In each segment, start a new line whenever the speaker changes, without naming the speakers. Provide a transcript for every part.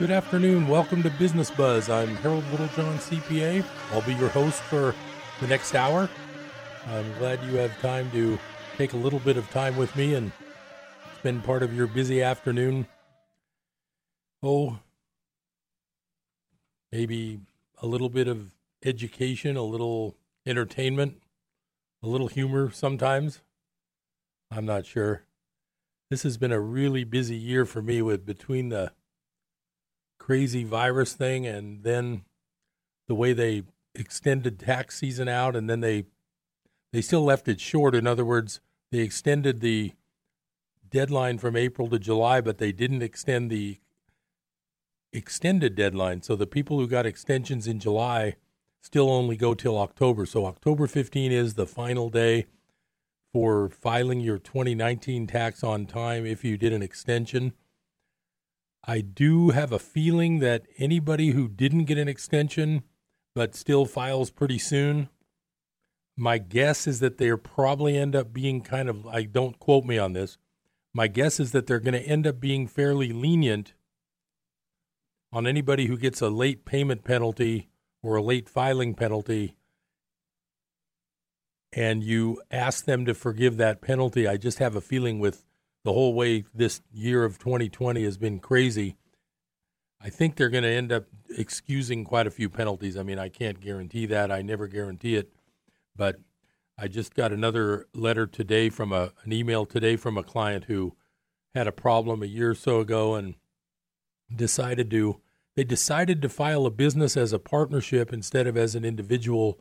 Good afternoon. Welcome to Business Buzz. I'm Harold Littlejohn, CPA. I'll be your host for the next hour. I'm glad you have time to take a little bit of time with me and spend part of your busy afternoon. Oh, maybe a little bit of education, a little entertainment, a little humor sometimes. I'm not sure. This has been a really busy year for me with between the crazy virus thing and then the way they extended tax season out and then they they still left it short. In other words they extended the deadline from April to July but they didn't extend the extended deadline. So the people who got extensions in July still only go till October. So October 15 is the final day for filing your 2019 tax on time if you did an extension I do have a feeling that anybody who didn't get an extension but still files pretty soon, my guess is that they're probably end up being kind of, I don't quote me on this, my guess is that they're going to end up being fairly lenient on anybody who gets a late payment penalty or a late filing penalty and you ask them to forgive that penalty. I just have a feeling with the whole way this year of 2020 has been crazy. I think they're going to end up excusing quite a few penalties. I mean, I can't guarantee that. I never guarantee it. But I just got another letter today from a an email today from a client who had a problem a year or so ago and decided to they decided to file a business as a partnership instead of as an individual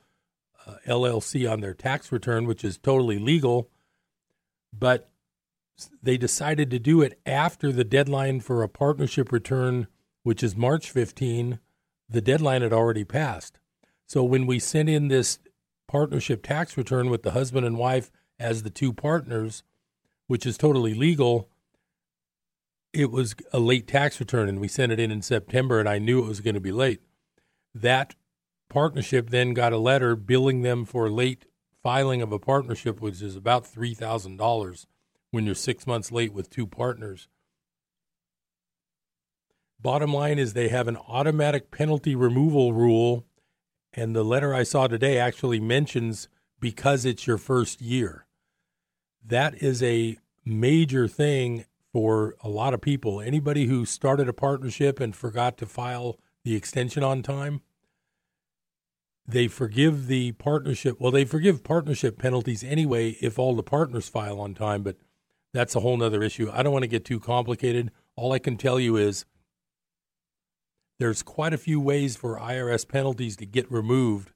uh, LLC on their tax return, which is totally legal. But they decided to do it after the deadline for a partnership return, which is March 15. The deadline had already passed. So when we sent in this partnership tax return with the husband and wife as the two partners, which is totally legal, it was a late tax return and we sent it in in September and I knew it was going to be late. That partnership then got a letter billing them for late filing of a partnership, which is about $3,000 when you're six months late with two partners. Bottom line is they have an automatic penalty removal rule, and the letter I saw today actually mentions because it's your first year. That is a major thing for a lot of people. Anybody who started a partnership and forgot to file the extension on time, they forgive the partnership. Well, they forgive partnership penalties anyway if all the partners file on time, but that's a whole nother issue. I don't want to get too complicated. All I can tell you is there's quite a few ways for IRS penalties to get removed,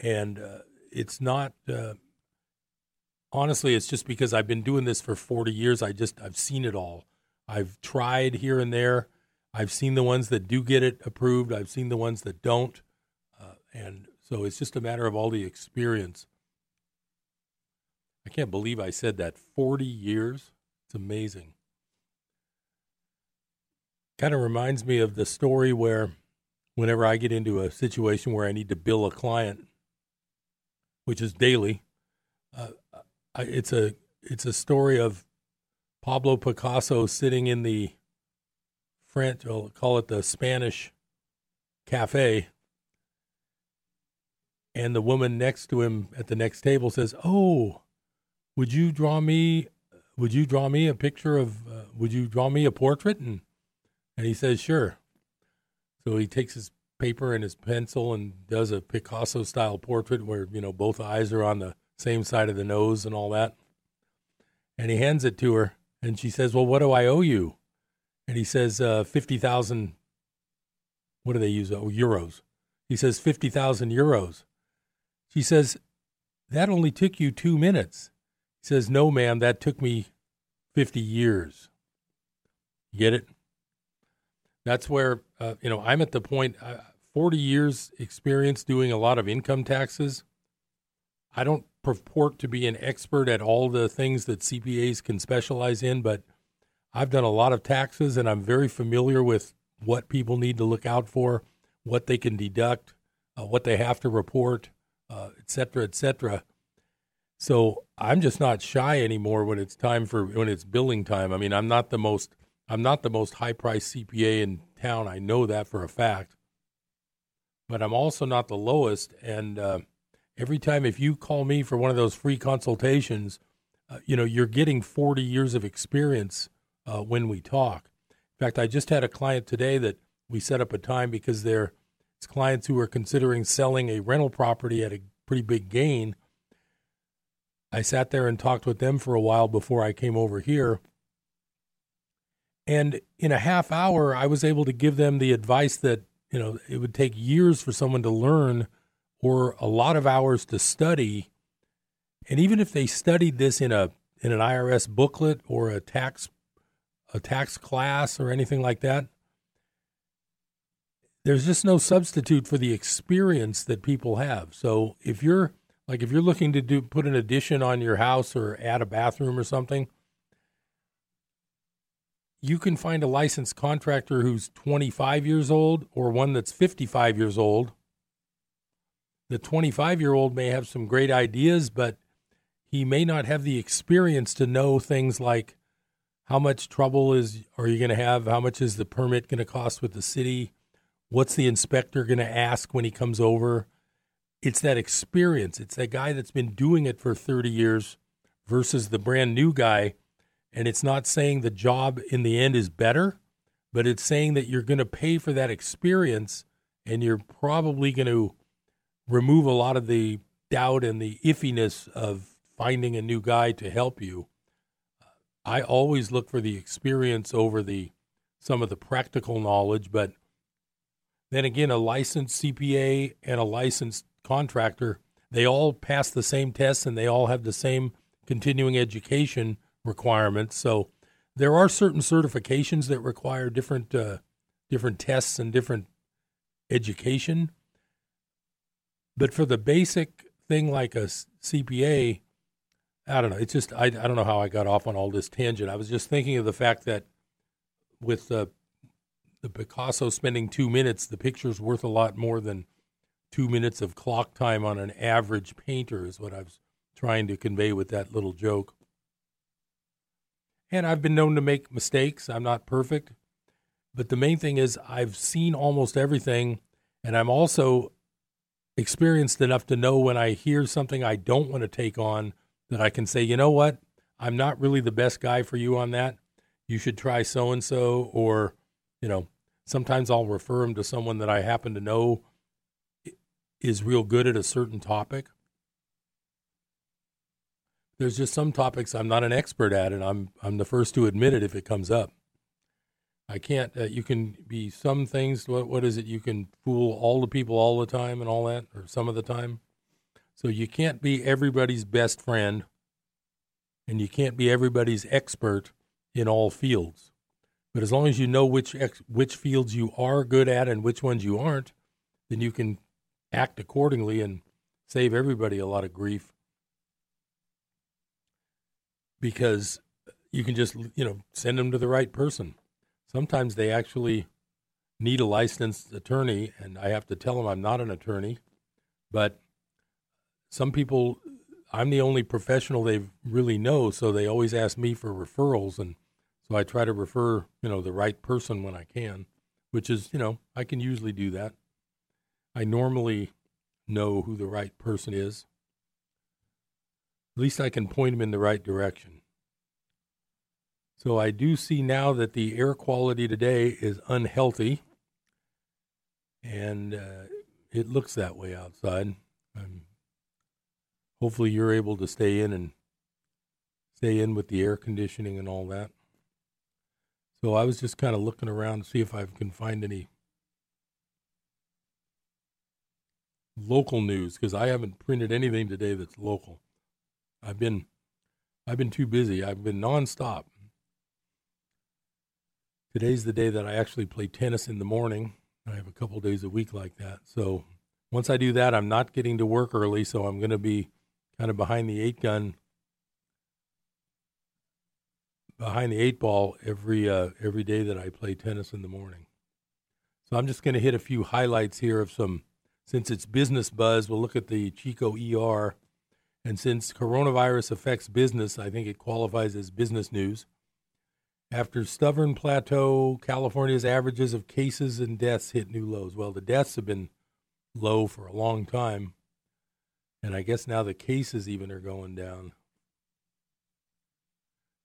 and uh, it's not. Uh, honestly, it's just because I've been doing this for 40 years. I just I've seen it all. I've tried here and there. I've seen the ones that do get it approved. I've seen the ones that don't, uh, and so it's just a matter of all the experience. I can't believe I said that. 40 years? It's amazing. Kind of reminds me of the story where whenever I get into a situation where I need to bill a client, which is daily, uh, I, it's a it's a story of Pablo Picasso sitting in the French, I'll call it the Spanish cafe, and the woman next to him at the next table says, "Oh, would you draw me would you draw me a picture of uh, would you draw me a portrait? And and he says sure. So he takes his paper and his pencil and does a picasso style portrait where you know both eyes are on the same side of the nose and all that. And he hands it to her and she says well what do i owe you? And he says uh, 50000 what do they use? Oh euros. He says 50000 euros. She says that only took you two minutes says, No, ma'am, that took me 50 years. You get it? That's where, uh, you know, I'm at the point, uh, 40 years experience doing a lot of income taxes. I don't purport to be an expert at all the things that CPAs can specialize in, but I've done a lot of taxes and I'm very familiar with what people need to look out for, what they can deduct, uh, what they have to report, uh, et cetera, et cetera. So I'm just not shy anymore when it's time for when it's billing time. I mean, I'm not the most I'm not the most high price CPA in town. I know that for a fact. But I'm also not the lowest. And uh, every time, if you call me for one of those free consultations, uh, you know, you're getting 40 years of experience uh, when we talk. In fact, I just had a client today that we set up a time because they're it's clients who are considering selling a rental property at a pretty big gain. I sat there and talked with them for a while before I came over here. And in a half hour, I was able to give them the advice that, you know, it would take years for someone to learn or a lot of hours to study. And even if they studied this in a in an IRS booklet or a tax a tax class or anything like that, there's just no substitute for the experience that people have. So if you're like if you're looking to do put an addition on your house or add a bathroom or something, you can find a licensed contractor who's 25 years old or one that's 55 years old. The 25 year old may have some great ideas, but he may not have the experience to know things like how much trouble is are you going to have? How much is the permit going to cost with the city? What's the inspector going to ask when he comes over? It's that experience. It's that guy that's been doing it for 30 years versus the brand new guy and it's not saying the job in the end is better, but it's saying that you're going to pay for that experience and you're probably going to remove a lot of the doubt and the iffiness of finding a new guy to help you. I always look for the experience over the some of the practical knowledge, but then again, a licensed CPA and a licensed contractor, they all pass the same tests and they all have the same continuing education requirements. So there are certain certifications that require different uh, different tests and different education. But for the basic thing like a CPA, I don't know. It's just I, I don't know how I got off on all this tangent. I was just thinking of the fact that with the the Picasso spending two minutes, the picture's worth a lot more than two minutes of clock time on an average painter. Is what I was trying to convey with that little joke. And I've been known to make mistakes. I'm not perfect. But the main thing is, I've seen almost everything. And I'm also experienced enough to know when I hear something I don't want to take on that I can say, you know what? I'm not really the best guy for you on that. You should try so and so. Or, you know, sometimes I'll refer them to someone that I happen to know is real good at a certain topic there's just some topics I'm not an expert at, and I'm I'm the first to admit it if it comes up. I can't. Uh, you can be some things. What what is it? You can fool all the people all the time and all that, or some of the time. So you can't be everybody's best friend, and you can't be everybody's expert in all fields. But as long as you know which ex, which fields you are good at and which ones you aren't, then you can act accordingly and save everybody a lot of grief because you can just you know send them to the right person. Sometimes they actually need a licensed attorney, and I have to tell them I'm not an attorney. But some people, I'm the only professional they really know, so they always ask me for referrals, and so I try to refer you know the right person when I can, which is you know I can usually do that. I normally know who the right person is. At least I can point them in the right direction. So I do see now that the air quality today is unhealthy, and uh, it looks that way outside. Hopefully, you're able to stay in and stay in with the air conditioning and all that. So I was just kind of looking around to see if I can find any local news because I haven't printed anything today that's local. I've been I've been too busy. I've been nonstop. Today's the day that I actually play tennis in the morning. I have a couple days a week like that. So once I do that, I'm not getting to work early, so I'm going to be kind of behind the eight gun, behind the eight ball every uh, every day that I play tennis in the morning. So I'm just going to hit a few highlights here of some. Since it's business buzz, we'll look at the Chico ER and since coronavirus affects business, I think it qualifies as business news. After stubborn plateau, California's averages of cases and deaths hit new lows. Well, the deaths have been low for a long time, and I guess now the cases even are going down.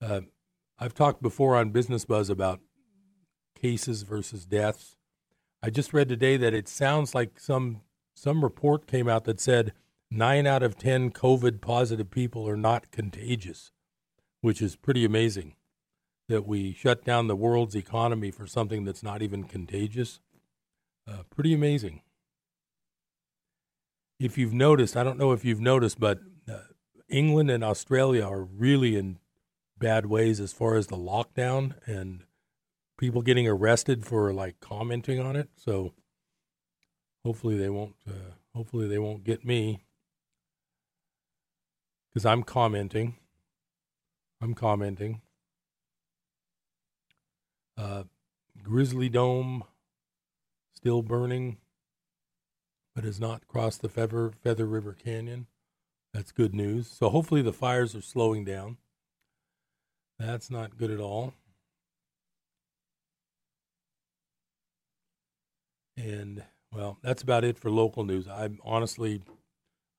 Uh, I've talked before on Business Buzz about cases versus deaths. I just read today that it sounds like some some report came out that said nine out of ten COVID positive people are not contagious, which is pretty amazing. That we shut down the world's economy for something that's not even contagious. Uh, pretty amazing. If you've noticed, I don't know if you've noticed, but uh, England and Australia are really in bad ways as far as the lockdown and people getting arrested for like commenting on it. So hopefully they won't. Uh, hopefully they won't get me because I'm commenting. I'm commenting. Uh, Grizzly Dome still burning, but has not crossed the Feather, Feather River Canyon. That's good news. So hopefully the fires are slowing down. That's not good at all. And well, that's about it for local news. I honestly,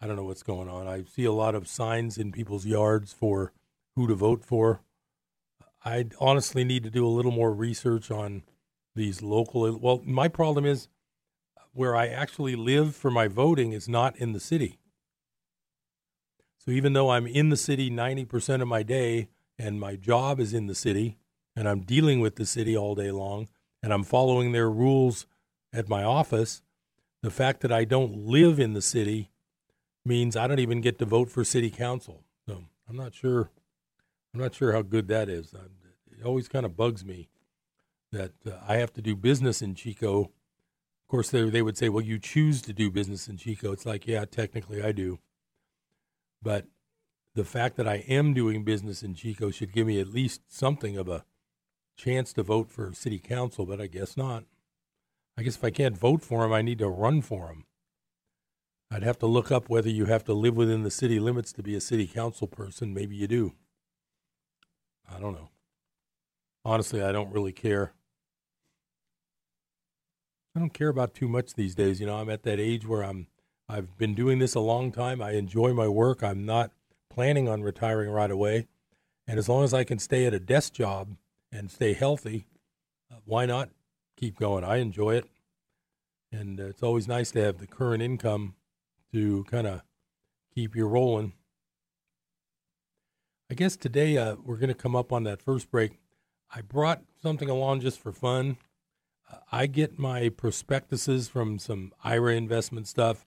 I don't know what's going on. I see a lot of signs in people's yards for who to vote for. I honestly need to do a little more research on these local. Well, my problem is where I actually live for my voting is not in the city. So even though I'm in the city 90% of my day and my job is in the city and I'm dealing with the city all day long and I'm following their rules at my office, the fact that I don't live in the city means I don't even get to vote for city council. So I'm not sure. I'm not sure how good that is. It always kind of bugs me that uh, I have to do business in Chico. Of course, they they would say, "Well, you choose to do business in Chico." It's like, yeah, technically I do, but the fact that I am doing business in Chico should give me at least something of a chance to vote for city council. But I guess not. I guess if I can't vote for him, I need to run for him. I'd have to look up whether you have to live within the city limits to be a city council person. Maybe you do. I don't know. Honestly, I don't really care. I don't care about too much these days. You know, I'm at that age where I'm I've been doing this a long time. I enjoy my work. I'm not planning on retiring right away. And as long as I can stay at a desk job and stay healthy, uh, why not keep going. I enjoy it, and uh, it's always nice to have the current income to kind of keep you rolling. I guess today uh, we're going to come up on that first break. I brought something along just for fun. Uh, I get my prospectuses from some IRA investment stuff.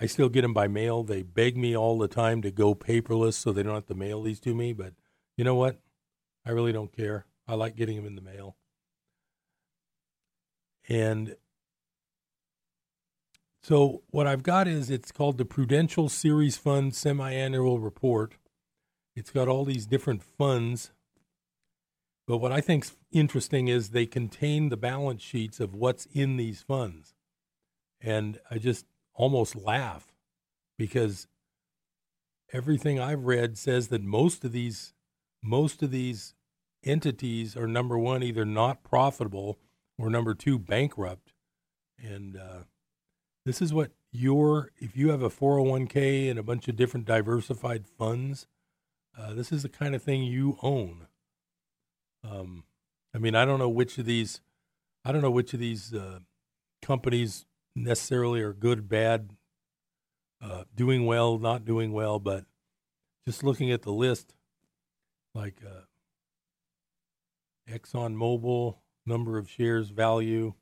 I still get them by mail. They beg me all the time to go paperless so they don't have to mail these to me. But you know what? I really don't care. I like getting them in the mail. And so what I've got is it's called the Prudential Series Fund Semi-Annual Report. It's got all these different funds. But what I think's interesting is they contain the balance sheets of what's in these funds. And I just almost laugh because everything I've read says that most of these most of these entities are number one either not profitable or number two, bankrupt. And uh, this is what your, if you have a 401k and a bunch of different diversified funds, uh, this is the kind of thing you own. Um, I mean, I don't know which of these, I don't know which of these uh, companies necessarily are good, bad, uh, doing well, not doing well, but just looking at the list, like uh, Exxon Mobil, number of shares value.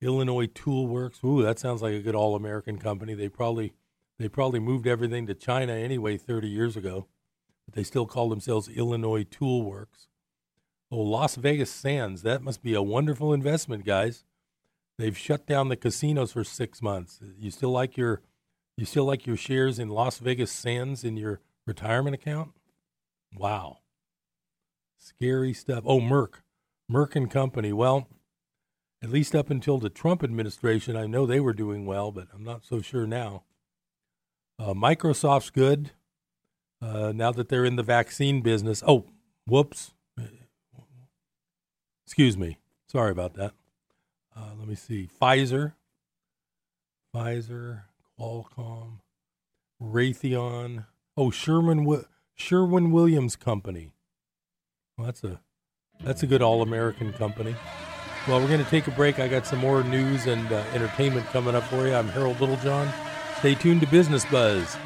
Illinois Tool Works. Ooh, that sounds like a good all-American company. They probably they probably moved everything to China anyway 30 years ago, but they still call themselves Illinois Tool Works. Oh, Las Vegas Sands. That must be a wonderful investment, guys. They've shut down the casinos for 6 months. You still like your you still like your shares in Las Vegas Sands in your retirement account? Wow. Scary stuff. Oh, Merck. Merck and Company. Well, at least up until the Trump administration, I know they were doing well, but I'm not so sure now. Uh, Microsoft's good uh, now that they're in the vaccine business. Oh, whoops. Excuse me. Sorry about that. Uh, let me see. Pfizer, Pfizer, Qualcomm, Raytheon. Oh, Sherman Sherwin Williams Company. Well, that's a that's a good all American company. Well, we're going to take a break. I got some more news and uh, entertainment coming up for you. I'm Harold Littlejohn. Stay tuned to Business Buzz.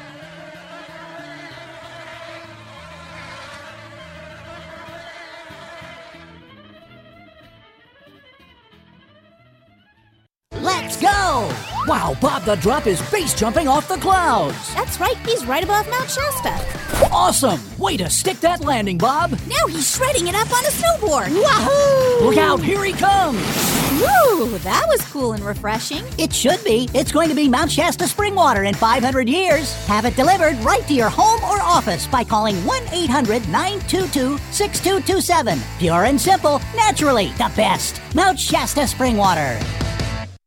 The Drop is base jumping off the clouds.
That's right, he's right above Mount Shasta.
Awesome! Way to stick that landing, Bob.
Now he's shredding it up on a snowboard.
Wahoo! Look out, here he comes.
Woo, that was cool and refreshing.
It should be. It's going to be Mount Shasta spring water in 500 years. Have it delivered right to your home or office by calling 1 800 922 6227. Pure and simple, naturally the best. Mount Shasta spring water.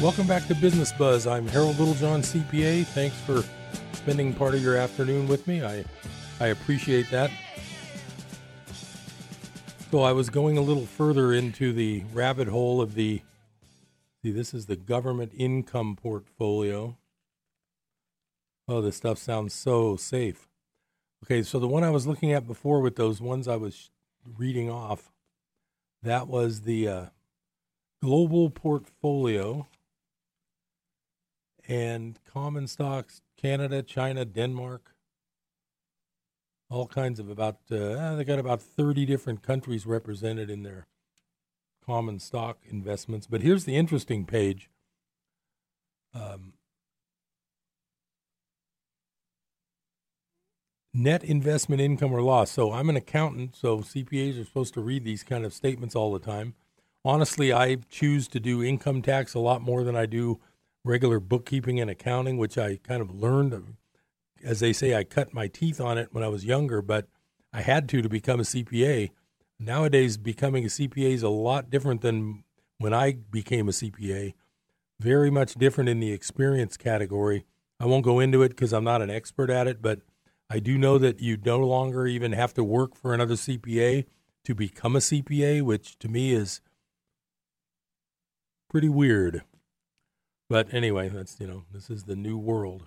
Welcome back to Business Buzz. I'm Harold Littlejohn, CPA. Thanks for spending part of your afternoon with me. I, I appreciate that. So I was going a little further into the rabbit hole of the. See, this is the government income portfolio. Oh, this stuff sounds so safe. Okay, so the one I was looking at before with those ones I was reading off, that was the uh, global portfolio and common stocks Canada, China, Denmark, all kinds of about uh, they got about 30 different countries represented in their common stock investments. But here's the interesting page. Um, net investment income or loss. So I'm an accountant, so CPAs are supposed to read these kind of statements all the time. Honestly, I choose to do income tax a lot more than I do regular bookkeeping and accounting, which I kind of learned. As they say, I cut my teeth on it when I was younger, but I had to to become a CPA. Nowadays, becoming a CPA is a lot different than when I became a CPA. Very much different in the experience category. I won't go into it because I'm not an expert at it, but I do know that you no longer even have to work for another CPA to become a CPA, which to me is pretty weird. But anyway, that's, you know, this is the new world.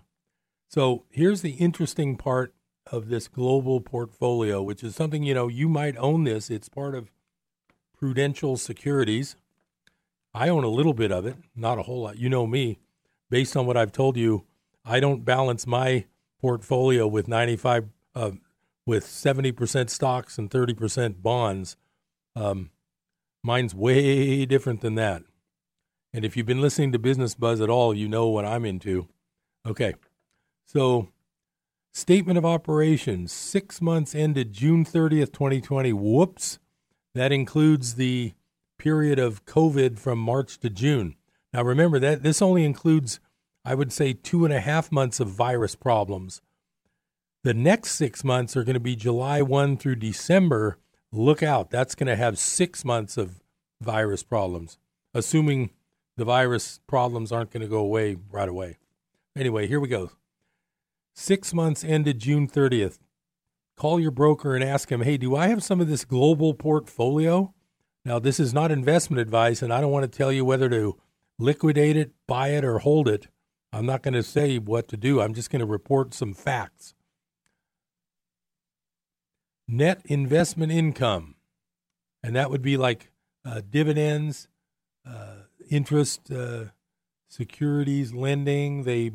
So here's the interesting part of this global portfolio, which is something, you know, you might own this. It's part of Prudential Securities. I own a little bit of it, not a whole lot. You know me. Based on what I've told you, I don't balance my portfolio with 95 uh, with 70% stocks and 30% bonds. Um, mine's way different than that. And if you've been listening to Business Buzz at all, you know what I'm into. Okay. So, statement of operations six months ended June 30th, 2020. Whoops. That includes the period of COVID from March to June. Now, remember that this only includes, I would say, two and a half months of virus problems. The next six months are going to be July 1 through December. Look out. That's going to have six months of virus problems, assuming the virus problems aren't going to go away right away. Anyway, here we go. Six months ended June 30th. Call your broker and ask him, hey, do I have some of this global portfolio? Now, this is not investment advice, and I don't want to tell you whether to liquidate it, buy it, or hold it. I'm not going to say what to do. I'm just going to report some facts. Net investment income, and that would be like uh, dividends, uh, interest, uh, securities, lending. They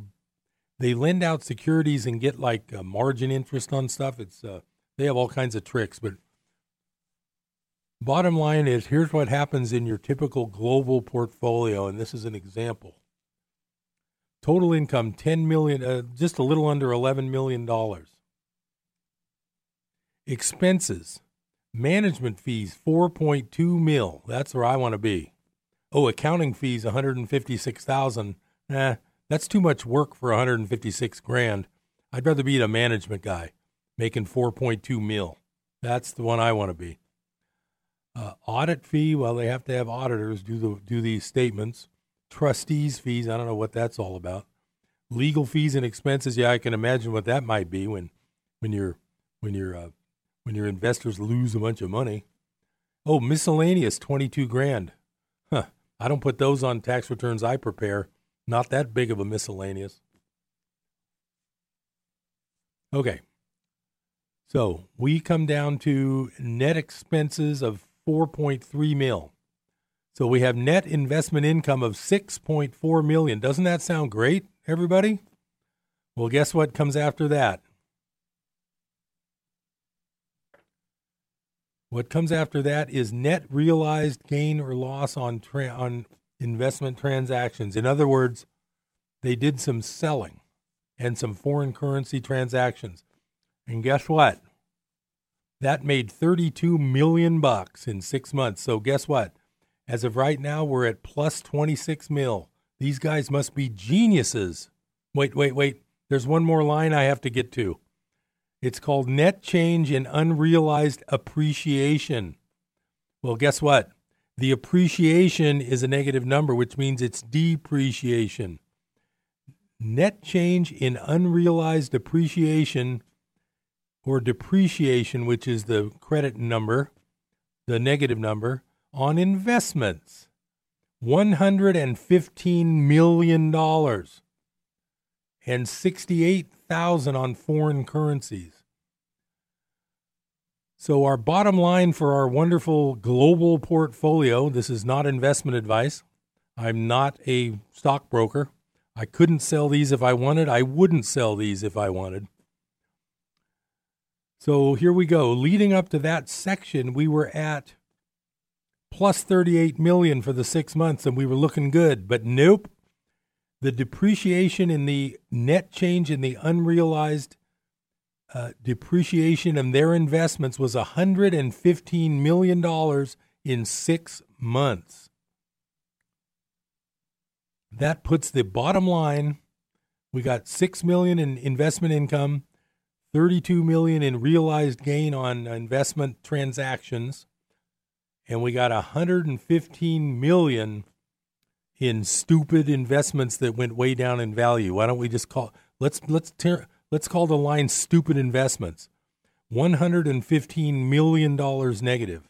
they lend out securities and get like margin interest on stuff. It's uh, they have all kinds of tricks, but bottom line is here's what happens in your typical global portfolio, and this is an example. Total income 10 million, uh, just a little under 11 million dollars. Expenses, management fees 4.2 mil. That's where I want to be. Oh, accounting fees 156,000. Nah, that's too much work for 156 grand. I'd rather be a management guy making 4.2 mil. That's the one I want to be. Uh, audit fee, well, they have to have auditors do the do these statements. Trustees fees, I don't know what that's all about. Legal fees and expenses, yeah, I can imagine what that might be when when your when your uh, when your investors lose a bunch of money. Oh, miscellaneous, 22 grand. I don't put those on tax returns I prepare. Not that big of a miscellaneous. Okay. So we come down to net expenses of 4.3 mil. So we have net investment income of 6.4 million. Doesn't that sound great, everybody? Well, guess what comes after that? What comes after that is net realized gain or loss on tra- on investment transactions. In other words, they did some selling and some foreign currency transactions. And guess what? That made 32 million bucks in 6 months. So guess what? As of right now, we're at plus 26 mil. These guys must be geniuses. Wait, wait, wait. There's one more line I have to get to. It's called net change in unrealized appreciation. Well, guess what? The appreciation is a negative number, which means it's depreciation. Net change in unrealized appreciation or depreciation, which is the credit number, the negative number, on investments. $115 million and 68,000 on foreign currencies. So, our bottom line for our wonderful global portfolio this is not investment advice. I'm not a stockbroker. I couldn't sell these if I wanted. I wouldn't sell these if I wanted. So, here we go. Leading up to that section, we were at plus 38 million for the 6 months and we were looking good, but nope. The depreciation in the net change in the unrealized uh, depreciation in their investments was $115 million in six months. That puts the bottom line. We got six million in investment income, 32 million in realized gain on investment transactions, and we got 115 million in stupid investments that went way down in value. Why don't we just call let's let's tear Let's call the line stupid investments. $115 million negative.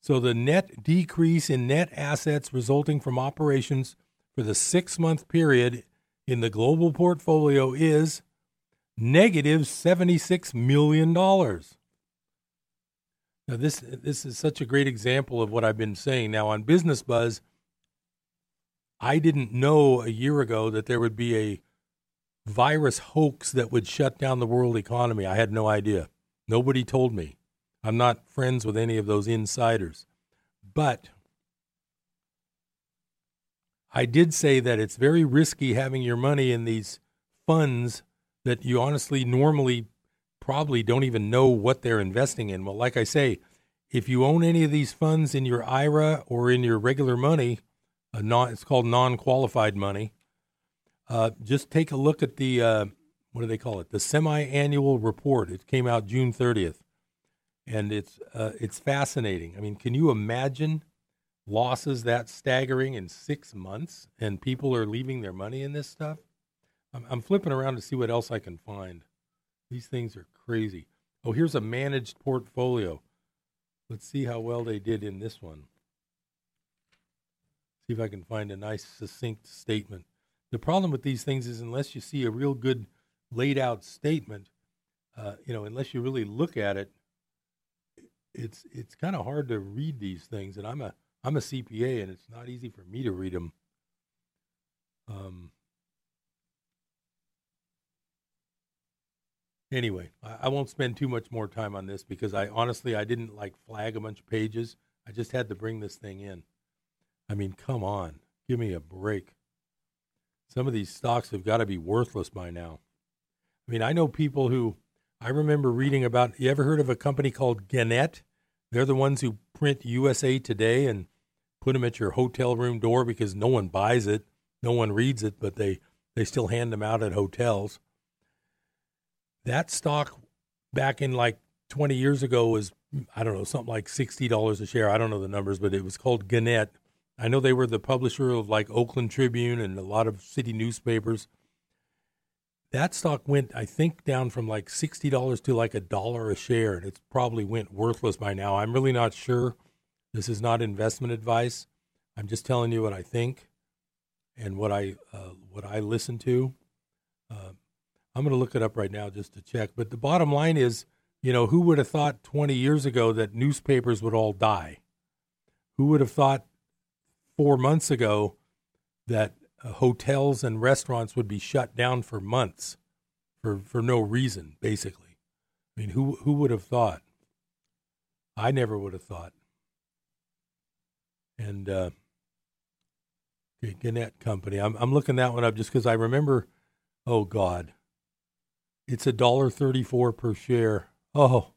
So the net decrease in net assets resulting from operations for the six month period in the global portfolio is negative $76 million. Now, this, this is such a great example of what I've been saying. Now, on Business Buzz, I didn't know a year ago that there would be a virus hoax that would shut down the world economy. I had no idea. Nobody told me. I'm not friends with any of those insiders. But I did say that it's very risky having your money in these funds that you honestly normally probably don't even know what they're investing in. Well, like I say, if you own any of these funds in your IRA or in your regular money, non, it's called non qualified money, uh, just take a look at the uh, what do they call it? The semi-annual report. It came out June 30th, and it's uh, it's fascinating. I mean, can you imagine losses that staggering in six months, and people are leaving their money in this stuff? I'm, I'm flipping around to see what else I can find. These things are crazy. Oh, here's a managed portfolio. Let's see how well they did in this one. See if I can find a nice, succinct statement. The problem with these things is unless you see a real good laid out statement, uh, you know, unless you really look at it, it's it's kind of hard to read these things. And I'm a I'm a CPA, and it's not easy for me to read them. Um, anyway, I, I won't spend too much more time on this because I honestly I didn't like flag a bunch of pages. I just had to bring this thing in. I mean, come on, give me a break. Some of these stocks have got to be worthless by now. I mean, I know people who I remember reading about. You ever heard of a company called Gannett? They're the ones who print USA Today and put them at your hotel room door because no one buys it, no one reads it, but they they still hand them out at hotels. That stock back in like 20 years ago was I don't know something like sixty dollars a share. I don't know the numbers, but it was called Gannett. I know they were the publisher of like Oakland Tribune and a lot of city newspapers. That stock went, I think, down from like sixty dollars to like a dollar a share, and it's probably went worthless by now. I'm really not sure. This is not investment advice. I'm just telling you what I think and what I uh, what I listen to. Uh, I'm going to look it up right now just to check. But the bottom line is, you know, who would have thought 20 years ago that newspapers would all die? Who would have thought four months ago that uh, hotels and restaurants would be shut down for months for, for no reason, basically? I mean, who who would have thought? I never would have thought. And uh, Gannett Company. I'm I'm looking that one up just because I remember. Oh God, it's a dollar thirty-four per share. Oh,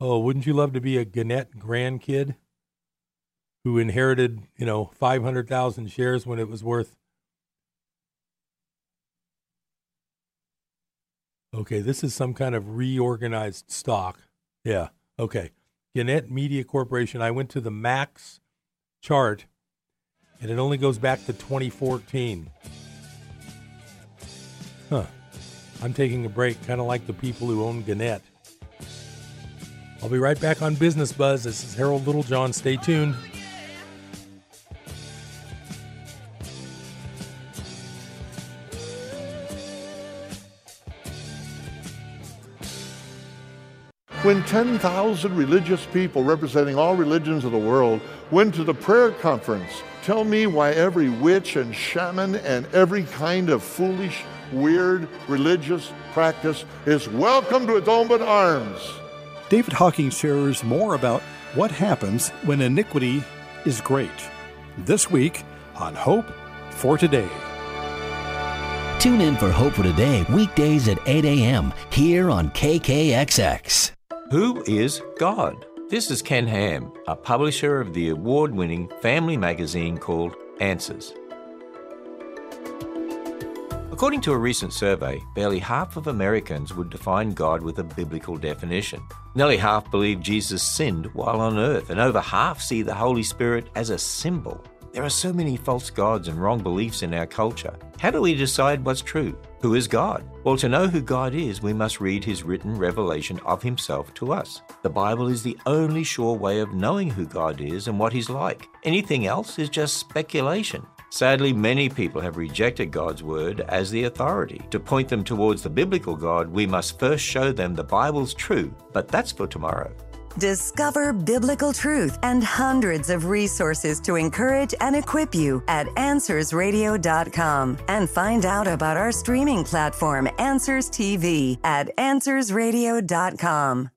oh, wouldn't you love to be a Gannett grandkid who inherited, you know, five hundred thousand shares when it was worth? Okay, this is some kind of reorganized stock. Yeah. Okay. Gannett Media Corporation. I went to the max chart, and it only goes back to 2014. Huh. I'm taking a break, kind of like the people who own Gannett. I'll be right back on Business Buzz. This is Harold Littlejohn. Stay tuned.
When 10,000 religious people representing all religions of the world went to the prayer conference, tell me why every witch and shaman and every kind of foolish, weird religious practice is welcome to its open arms.
David Hocking shares more about what happens when iniquity is great. This week on Hope for Today.
Tune in for Hope for Today weekdays at 8 a.m. here on KKXX.
Who is God? This is Ken Ham, a publisher of the award winning family magazine called Answers. According to a recent survey, barely half of Americans would define God with a biblical definition. Nearly half believe Jesus sinned while on earth, and over half see the Holy Spirit as a symbol. There are so many false gods and wrong beliefs in our culture. How do we decide what's true? Who is God? Well, to know who God is, we must read his written revelation of himself to us. The Bible is the only sure way of knowing who God is and what he's like. Anything else is just speculation. Sadly, many people have rejected God's word as the authority. To point them towards the biblical God, we must first show them the Bible's true, but that's for tomorrow.
Discover biblical truth and hundreds of resources to encourage and equip you at AnswersRadio.com and find out about our streaming platform, Answers TV, at AnswersRadio.com.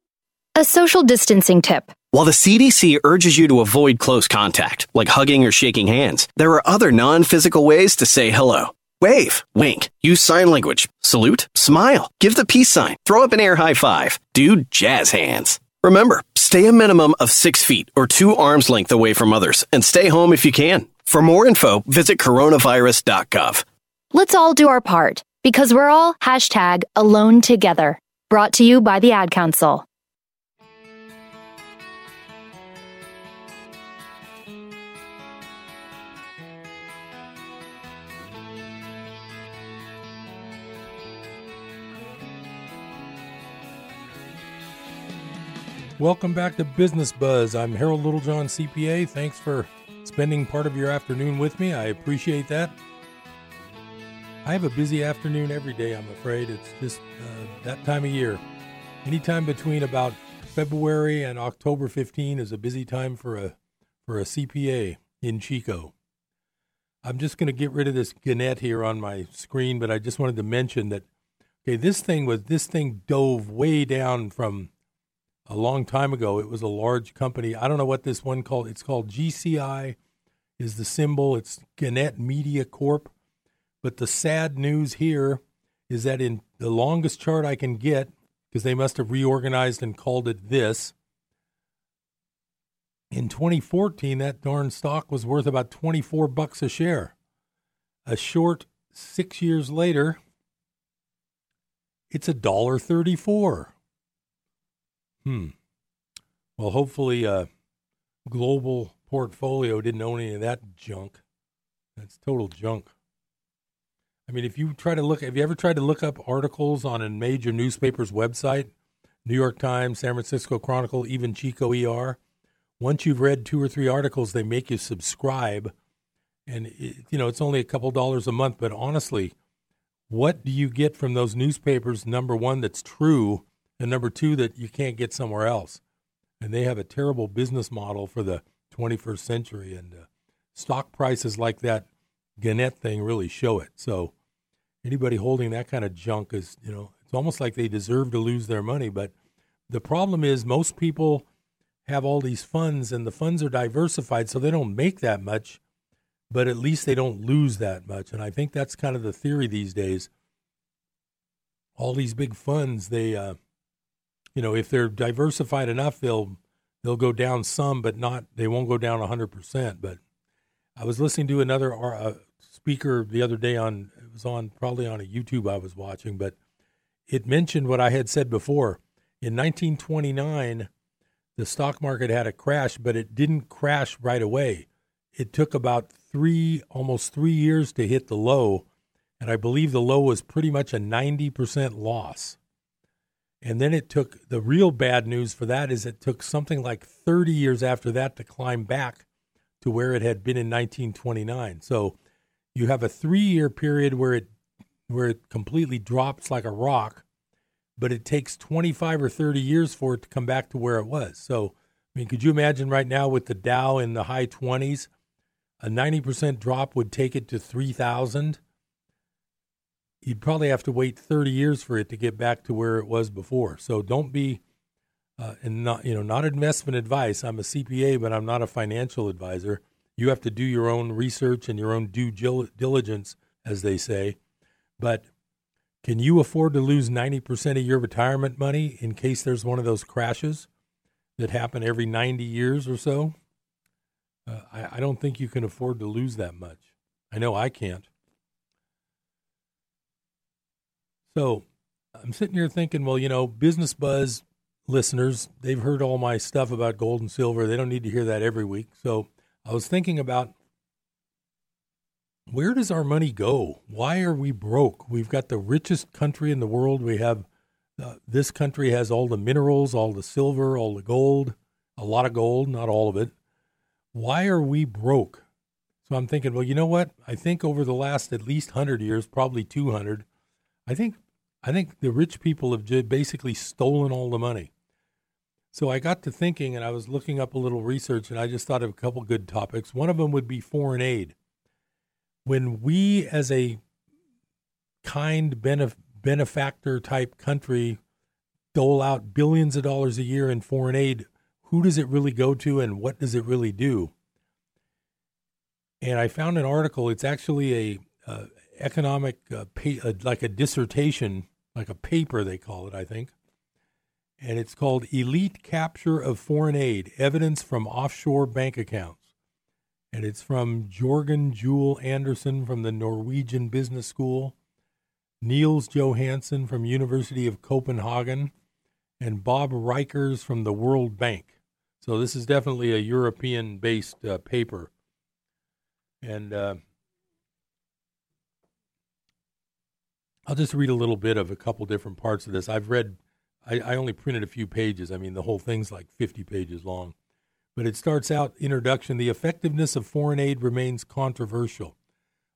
A social distancing tip.
While the CDC urges you to avoid close contact, like hugging or shaking hands, there are other non physical ways to say hello. Wave, wink, use sign language, salute, smile, give the peace sign, throw up an air high five, do jazz hands. Remember, stay a minimum of six feet or two arms length away from others and stay home if you can. For more info, visit coronavirus.gov.
Let's all do our part because we're all hashtag alone together. Brought to you by the Ad Council.
Welcome back to Business Buzz. I'm Harold Littlejohn, CPA. Thanks for spending part of your afternoon with me. I appreciate that. I have a busy afternoon every day, I'm afraid. It's just uh, that time of year. Anytime between about February and October 15 is a busy time for a for a CPA in Chico. I'm just going to get rid of this Gannett here on my screen, but I just wanted to mention that okay, this thing was this thing dove way down from a long time ago. It was a large company. I don't know what this one called. It's called GCI is the symbol. It's Gannett Media Corp. But the sad news here is that in the longest chart I can get, because they must have reorganized and called it this, in 2014 that darn stock was worth about 24 bucks a share. A short 6 years later, it's a dollar 34. Hmm. Well, hopefully, uh, global portfolio didn't own any of that junk. That's total junk. I mean, if you try to look, have you ever tried to look up articles on a major newspaper's website? New York Times, San Francisco Chronicle, even Chico ER. Once you've read two or three articles, they make you subscribe, and it, you know it's only a couple dollars a month. But honestly, what do you get from those newspapers? Number one, that's true, and number two that you can't get somewhere else. And they have a terrible business model for the 21st century, and uh, stock prices like that Gannett thing really show it. So anybody holding that kind of junk is, you know, it's almost like they deserve to lose their money. But the problem is most people have all these funds, and the funds are diversified, so they don't make that much, but at least they don't lose that much. And I think that's kind of the theory these days. All these big funds, they uh, you know, if they're diversified enough, they'll they'll go down some, but not they won't go down hundred percent. But I was listening to another uh, speaker the other day on it was on probably on a YouTube I was watching, but it mentioned what I had said before. In 1929, the stock market had a crash, but it didn't crash right away. It took about three, almost three years to hit the low, and I believe the low was pretty much a 90% loss. And then it took the real bad news for that is it took something like 30 years after that to climb back to where it had been in 1929. So you have a 3-year period where it where it completely drops like a rock, but it takes 25 or 30 years for it to come back to where it was. So, I mean, could you imagine right now with the Dow in the high 20s, a 90% drop would take it to 3,000? You'd probably have to wait 30 years for it to get back to where it was before. So don't be, uh, and not you know not investment advice. I'm a CPA, but I'm not a financial advisor. You have to do your own research and your own due diligence, as they say. But can you afford to lose 90% of your retirement money in case there's one of those crashes that happen every 90 years or so? Uh, I, I don't think you can afford to lose that much. I know I can't. So I'm sitting here thinking, well, you know, Business Buzz listeners, they've heard all my stuff about gold and silver. They don't need to hear that every week. So I was thinking about where does our money go? Why are we broke? We've got the richest country in the world. We have uh, this country has all the minerals, all the silver, all the gold, a lot of gold, not all of it. Why are we broke? So I'm thinking, well, you know what? I think over the last at least 100 years, probably 200, I think I think the rich people have basically stolen all the money. So I got to thinking and I was looking up a little research and I just thought of a couple good topics. One of them would be foreign aid. When we, as a kind benef- benefactor type country, dole out billions of dollars a year in foreign aid, who does it really go to and what does it really do? And I found an article, it's actually a, uh, economic, uh, uh, like a dissertation, like a paper they call it, I think. And it's called Elite Capture of Foreign Aid Evidence from Offshore Bank Accounts. And it's from Jorgen Juel Andersen from the Norwegian Business School, Niels Johannesen from University of Copenhagen, and Bob Rijkers from the World Bank. So this is definitely a European-based uh, paper. And I'll just read a little bit of a couple different parts of this. I've read I, I only printed a few pages. I mean, the whole thing's like 50 pages long. But it starts out introduction The effectiveness of foreign aid remains controversial.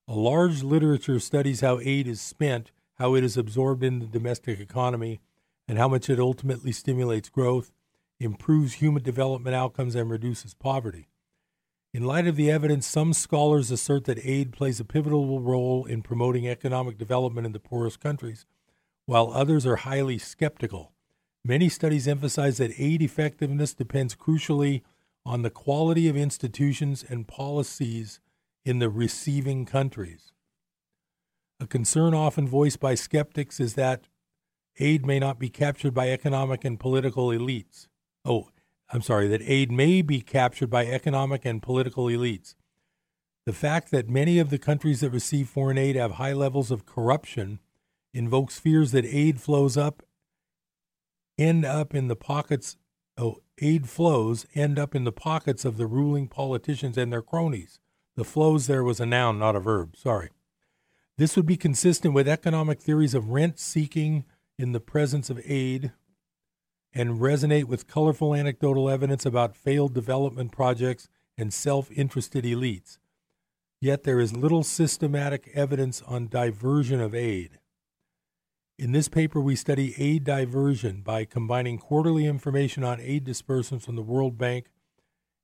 A large literature studies how aid is spent, how it is absorbed in the domestic economy, and how much it ultimately stimulates growth, improves human development outcomes, and reduces poverty. In light of the evidence, some scholars assert that aid plays a pivotal role in promoting economic development in the poorest countries, while others are highly skeptical. Many studies emphasize that aid effectiveness depends crucially on the quality of institutions and policies in the receiving countries. A concern often voiced by skeptics is that aid may not be captured by economic and political elites. Oh, I'm sorry, that aid may be captured by economic and political elites. The fact that many of the countries that receive foreign aid have high levels of corruption invokes fears that aid flows up end up in the pockets oh aid flows end up in the pockets of the ruling politicians and their cronies. The flows there was a noun, not a verb. Sorry. This would be consistent with economic theories of rent seeking in the presence of aid and resonate with colorful anecdotal evidence about failed development projects and self interested elites. Yet there is little systematic evidence on diversion of aid. In this paper, we study aid diversion by combining quarterly information on aid disbursements from the World Bank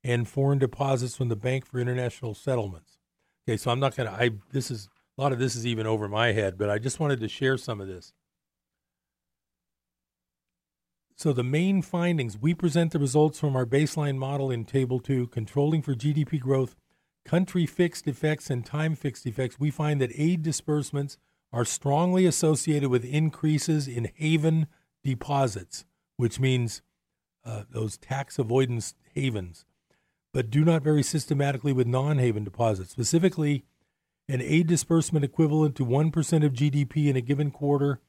and foreign deposits from the Bank for International Settlements. Okay, so I'm not going to, I, this is, a lot of this is even over my head, but I just wanted to share some of this. So, the main findings we present the results from our baseline model in Table 2, controlling for GDP growth, country fixed effects, and time fixed effects. We find that aid disbursements are strongly associated with increases in haven deposits, which means uh, those tax avoidance havens, but do not vary systematically with non haven deposits. Specifically, an aid disbursement equivalent to 1% of GDP in a given quarter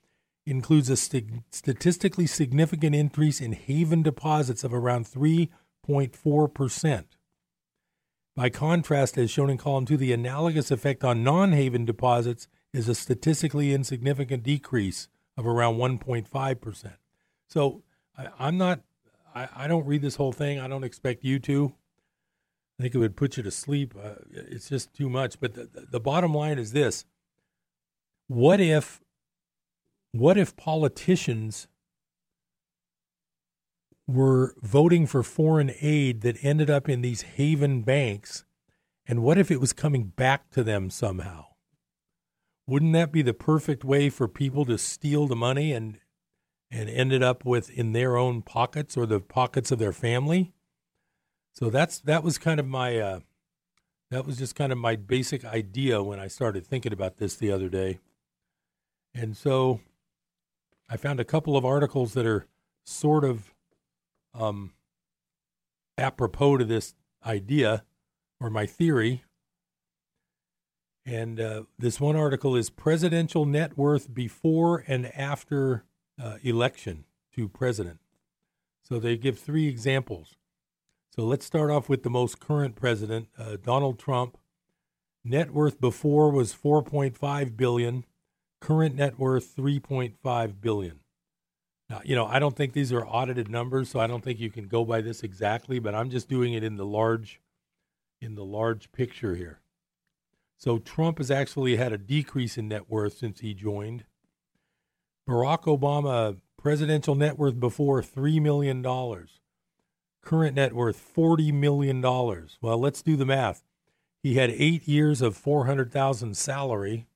includes a st- statistically significant increase in haven deposits of around 3.4%. By contrast, as shown in column 2, the analogous effect on non haven deposits is a statistically insignificant decrease of around 1.5%. So I, am not, I, I, don't read this whole thing. I don't expect you to. I think it would put you to sleep. Uh, it's just too much. But the, the bottom line is this what if what if politicians were voting for foreign aid that ended up in these haven banks? And what if it was coming back to them somehow? Wouldn't that be the perfect way for people to steal the money and and ended up with in their own pockets or the pockets of their family? So that's that was kind of my uh, that was just kind of my basic idea when I started thinking about this the other day. And so I found a couple of articles that are sort of um, apropos to this idea or my theory. And uh, this one article is Presidential Net Worth Before and After uh, Election to President. So they give three examples. So let's start off with the most current president, uh, Donald Trump. Net worth before was 4.5 billion current net worth 3.5 billion. Now, you know, I don't think these are audited numbers, so I don't think you can go by this exactly, but I'm just doing it in the large in the large picture here. So Trump has actually had a decrease in net worth since he joined. Barack Obama presidential net worth before 3 million dollars. Current net worth 40 million dollars. Well, let's do the math. He had 8 years of 400,000 salary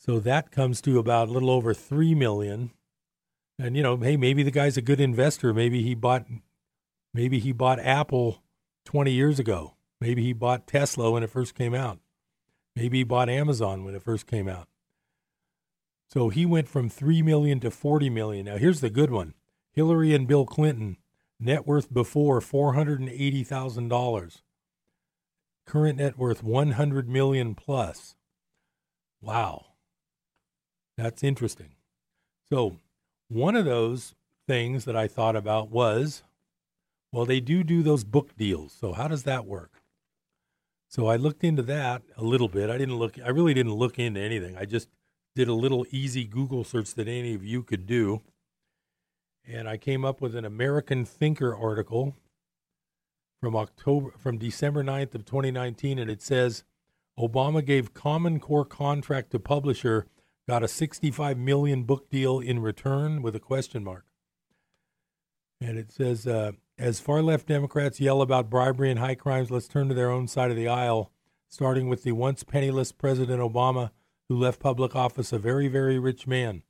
so that comes to about a little over three million. And you know, hey, maybe the guy's a good investor. Maybe he bought, maybe he bought Apple twenty years ago. Maybe he bought Tesla when it first came out. Maybe he bought Amazon when it first came out. So he went from three million to forty million. Now here's the good one: Hillary and Bill Clinton net worth before four hundred and eighty thousand dollars. Current net worth one hundred million plus. Wow. That's interesting. So, one of those things that I thought about was well, they do do those book deals. So, how does that work? So, I looked into that a little bit. I didn't look, I really didn't look into anything. I just did a little easy Google search that any of you could do. and I came up with an American Thinker article from October from December 9th of 2019 and it says Obama gave Common Core contract to publisher got a 65 million book deal in return with a question mark. And it says uh, as far left Democrats yell about bribery and high crimes, let's turn to their own side of the aisle, starting with the once penniless President Obama who left public office a very very rich man.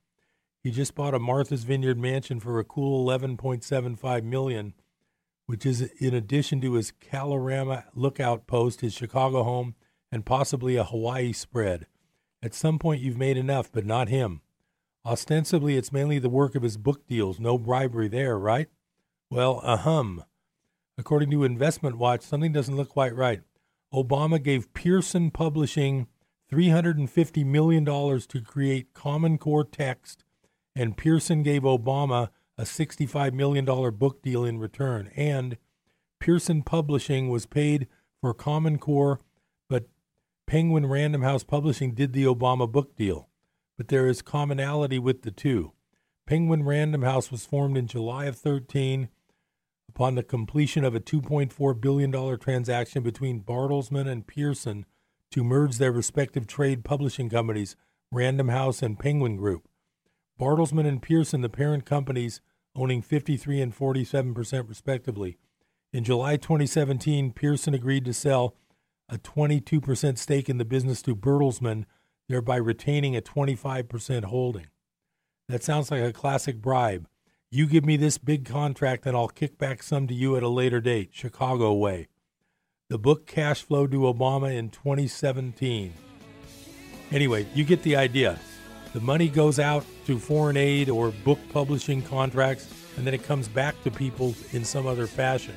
He just bought a Martha's Vineyard mansion for a cool 11.75 million, which is in addition to his Kalorama lookout post, his Chicago home, and possibly a Hawaii spread. At some point you've made enough, but not him. Ostensibly it's mainly the work of his book deals, no bribery there, right? Well, ahem. According to Investment Watch, something doesn't look quite right. Obama gave Pearson Publishing $350 million to create Common Core text and Pearson gave Obama a $65 million book deal in return. And Pearson Publishing was paid for Common Core, Penguin Random House Publishing did the Obama book deal. But there is commonality with the two. Penguin Random House was formed in July of 13 upon the completion of a $2.4 billion transaction between Bertelsmann and Pearson to merge their respective trade publishing companies, Random House and Penguin Group. Bertelsmann and Pearson, the parent companies, owning 53 and 47 percent respectively. In July 2017, Pearson agreed to sell a 22 percent stake in the business to Bertelsmann, thereby retaining a 25 percent holding. That sounds like a classic bribe. You give me this big contract and I'll kick back some to you at a later date, Chicago way. The book cash flowed to Obama in 2017. Anyway, you get the idea. The money goes out to foreign aid or book publishing contracts, and then it comes back to people in some other fashion.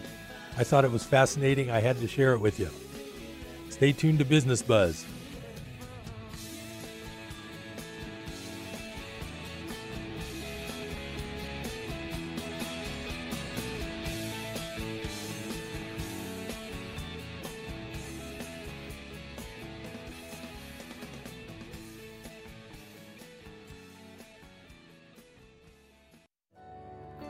I thought it was fascinating. I had to share it with you. Stay tuned to Business Buzz.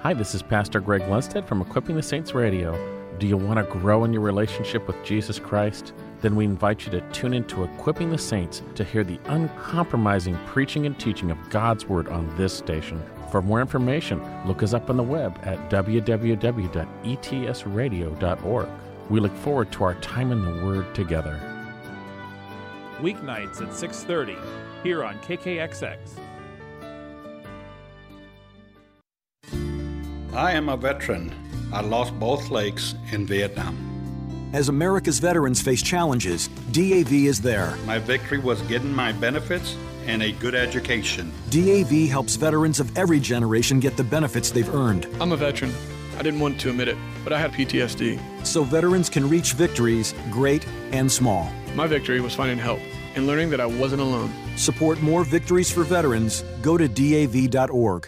Hi, this is Pastor Greg Lundstedt from Equipping the Saints Radio. Do you want to grow in your relationship with Jesus Christ? Then we invite you to tune into Equipping the Saints to hear the uncompromising preaching and teaching of God's Word on this station. For more information, look us up on the web at www.etsradio.org. We look forward to our time in the Word together.
Weeknights at 6:30 here on KKXX.
I am a veteran. I lost both legs in Vietnam.
As America's veterans face challenges, DAV is there.
My victory was getting my benefits and a good education.
DAV helps veterans of every generation get the benefits they've earned.
I'm a veteran. I didn't want to admit it, but I had PTSD.
So veterans can reach victories, great and small.
My victory was finding help and learning that I wasn't alone.
Support more victories for veterans. Go to DAV.org.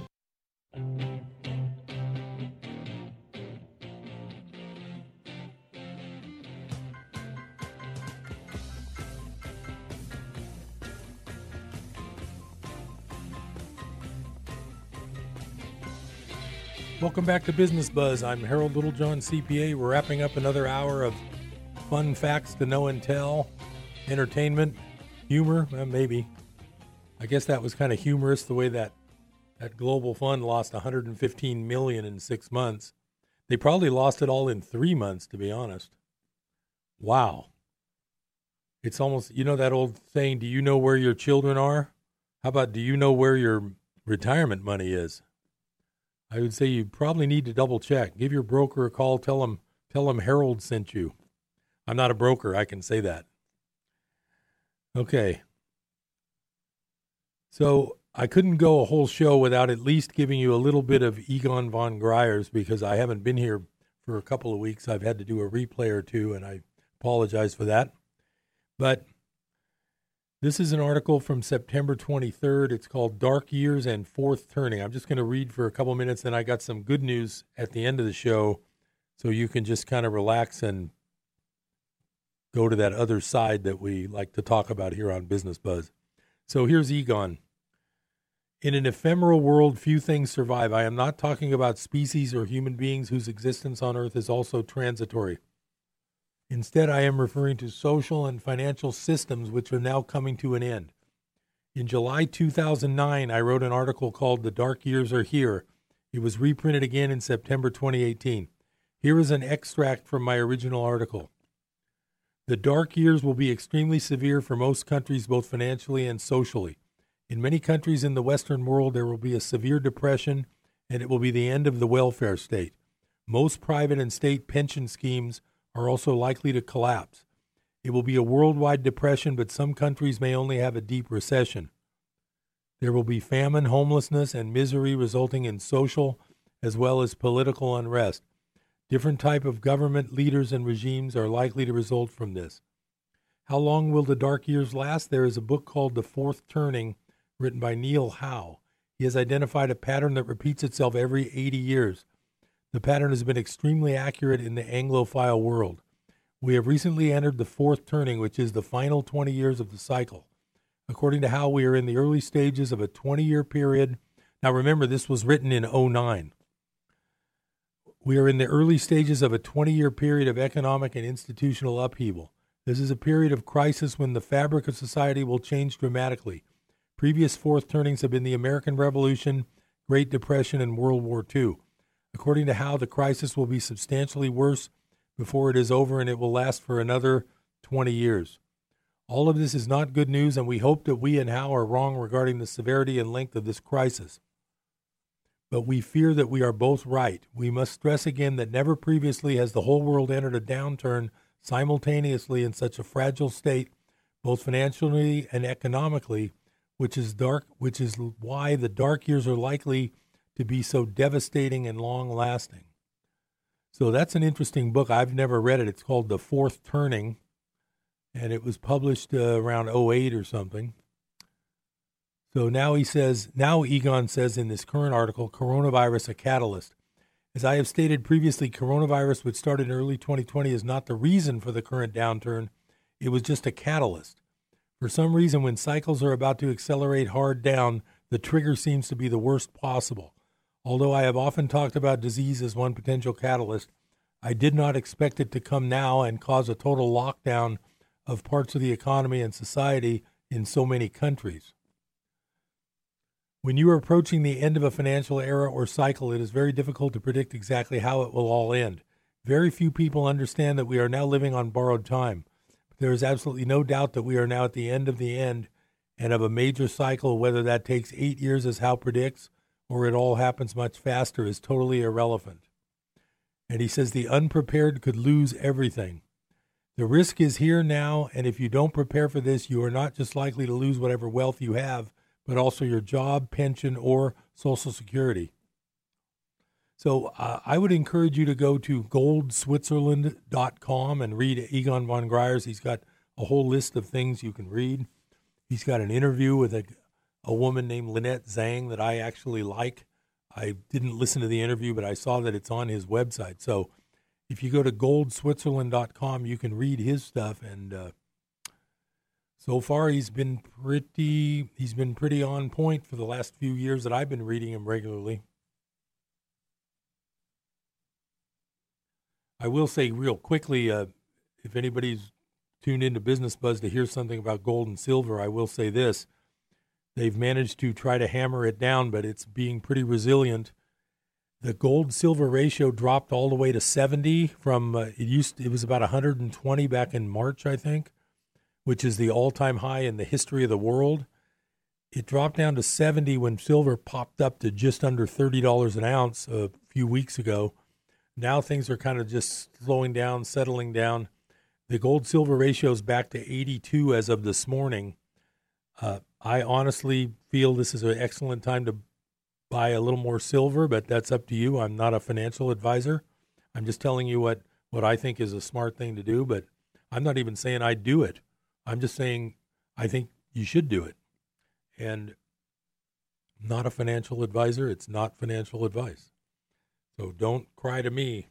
Welcome back to Business Buzz. I'm Harold Littlejohn, CPA. We're wrapping up another hour of fun facts to know and tell, entertainment, humor, well, maybe. I guess that was kind of humorous the way that that global fund lost 115 million in six months. They probably lost it all in three months, to be honest. Wow. It's almost, you know, that old saying, do you know where your children are? How about, do you know where your retirement money is? I would say you probably need to double check. Give your broker a call. Tell him tell him Harold sent you. I'm not a broker. I can say that. Okay. So I couldn't go a whole show without at least giving you a little bit of Egon von Greyerz because I haven't been here for a couple of weeks. I've had to do a replay or two, and I apologize for that. But this is an article from September 23rd. It's called Dark Years and Fourth Turning. I'm just going to read for a couple minutes, and I got some good news at the end of the show so you can just kind of relax and go to that other side that we like to talk about here on Business Buzz. So here's Egon. In an ephemeral world, few things survive. I am not talking about species or human beings whose existence on Earth is also transitory. Instead, I am referring to social and financial systems which are now coming to an end. In July 2009, I wrote an article called The Dark Years Are Here. It was reprinted again in September 2018. Here is an extract from my original article. The dark years will be extremely severe for most countries, both financially and socially. In many countries in the Western world, there will be a severe depression, and it will be the end of the welfare state. Most private and state pension schemes are also likely to collapse. It will be a worldwide depression, but some countries may only have a deep recession. There will be famine, homelessness, and misery resulting in social as well as political unrest. Different type of government leaders and regimes are likely to result from this. How long will the dark years last? There is a book called The Fourth Turning written by Neil Howe. He has identified a pattern that repeats itself every 80 years. The pattern has been extremely accurate in the Anglophile world. We have recently entered the fourth turning, which is the final 20 years of the cycle. According to Howe, we are in the early stages of a 20 year period. Now, remember, this was written in 09. We are in the early stages of a 20 year period of economic and institutional upheaval. This is a period of crisis when the fabric of society will change dramatically. Previous fourth turnings have been the American Revolution, Great Depression, and World War II. According to Howe, the crisis will be substantially worse before it is over and it will last for another 20 years. All of this is not good news, and we hope that we and Howe are wrong regarding the severity and length of this crisis. But we fear that we are both right. We must stress again that never previously has the whole world entered a downturn simultaneously in such a fragile state, both financially and economically, which is dark which is why the dark years are likely to be so devastating and long lasting. So that's an interesting book. I've never read it. It's called The Fourth Turning, and it was published uh, around 08 or something. So now he says, now Egon says in this current article, coronavirus a catalyst. As I have stated previously, coronavirus, which started in early 2020, is not the reason for the current downturn. It was just a catalyst. For some reason, when cycles are about to accelerate hard down, the trigger seems to be the worst possible. Although I have often talked about disease as one potential catalyst, I did not expect it to come now and cause a total lockdown of parts of the economy and society in so many countries. When you are approaching the end of a financial era or cycle, it is very difficult to predict exactly how it will all end. Very few people understand that we are now living on borrowed time. But there is absolutely no doubt that we are now at the end of the end and of a major cycle, whether that takes eight years, as Hal predicts, or it all happens much faster is totally irrelevant. And he says the unprepared could lose everything. The risk is here now, and if you don't prepare for this, you are not just likely to lose whatever wealth you have, but also your job, pension, or Social Security. So uh, I would encourage you to go to goldswitzerland.com and read Egon von Greyerz. He's got a whole list of things you can read. He's got an interview with a, a woman named Lynette Zang that I actually like. I didn't listen to the interview, but I saw that it's on his website. So if you go to goldswitzerland.com, you can read his stuff. And uh, so far, he's been pretty he's been pretty on point for the last few years that I've been reading him regularly. I will say real quickly, uh, if anybody's tuned into Business Buzz to hear something about gold and silver, I will say this They've managed to try to hammer it down, but it's being pretty resilient. The gold silver ratio dropped all the way to 70 from uh, it used it was about 120 back in March, I think, which is the all-time high in the history of the world. It dropped down to 70 when silver popped up to just under $30 an ounce a few weeks ago. Now things are kind of just slowing down, settling down. The gold silver ratio is back to 82 as of this morning. Uh, I honestly feel this is an excellent time to buy a little more silver, but that's up to you. I'm not a financial advisor. I'm just telling you what, what I think is a smart thing to do, but I'm not even saying I'd do it. I'm just saying I think you should do it. And not a financial advisor, it's not financial advice. So don't cry to me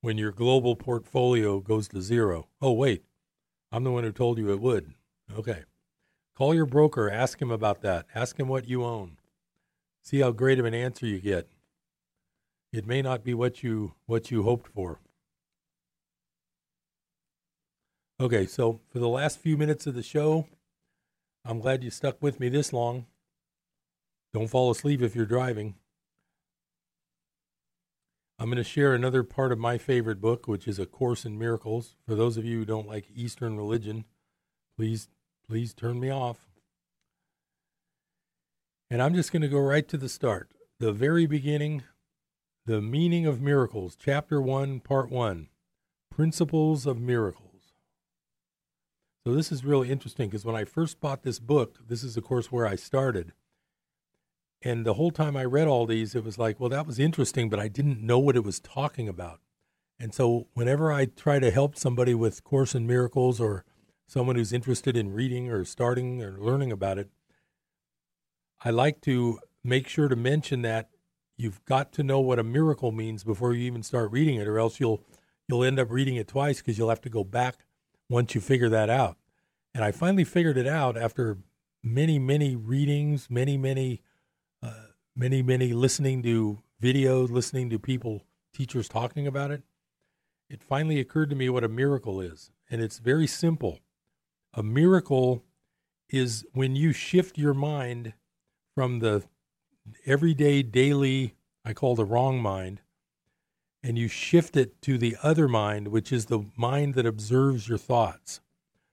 when your global portfolio goes to zero. Oh, wait, I'm the one who told you it would. Okay. Call your broker, ask him about that. Ask him what you own. See how great of an answer you get. It may not be what you what you hoped for. Okay, so for the last few minutes of the show, I'm glad you stuck with me this long. Don't fall asleep if you're driving. I'm going to share another part of my favorite book, which is A Course in Miracles. For those of you who don't like Eastern religion, please please turn me off. And I'm just going to go right to the start. The very beginning, the meaning of miracles, chapter 1, part 1, principles of miracles. So this is really interesting because when I first bought this book, this is of course where I started. And the whole time I read all these, it was like, well, that was interesting, but I didn't know what it was talking about. And so whenever I try to help somebody with Course in Miracles or someone who's interested in reading or starting or learning about it, I like to make sure to mention that you've got to know what a miracle means before you even start reading it, or else you'll you'll end up reading it twice because you'll have to go back once you figure that out. And I finally figured it out after many, many readings, many, many, uh, many, many listening to videos, listening to people, teachers talking about it. It finally occurred to me what a miracle is. And it's very simple. A miracle is when you shift your mind from the everyday, daily, I call the wrong mind, and you shift it to the other mind, which is the mind that observes your thoughts.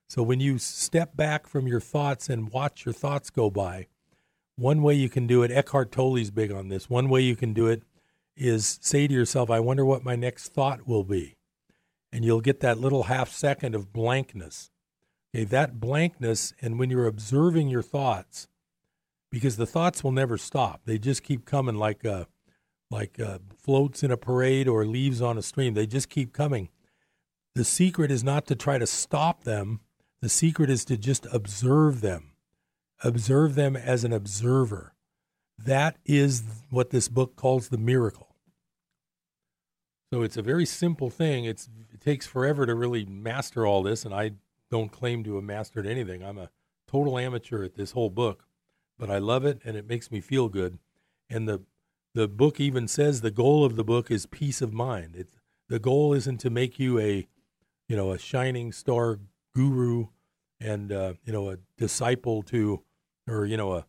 So when you step back from your thoughts and watch your thoughts go by, one way you can do it, Eckhart Tolle's big on this. One way you can do it is say to yourself, I wonder what my next thought will be. And you'll get that little half second of blankness. Okay, that blankness, and when you're observing your thoughts, because the thoughts will never stop, they just keep coming like uh, like uh, floats in a parade or leaves on a stream. They just keep coming. The secret is not to try to stop them. The secret is to just observe them. Observe them as an observer. That is what this book calls the miracle. So it's a very simple thing. It's, it takes forever to really master all this, and I don't claim to have mastered anything. I'm a total amateur at this whole book, but I love it and it makes me feel good. And the the book even says the goal of the book is peace of mind. It's, the goal isn't to make you a, you know, a shining star guru and uh, you know a disciple to, or you know a,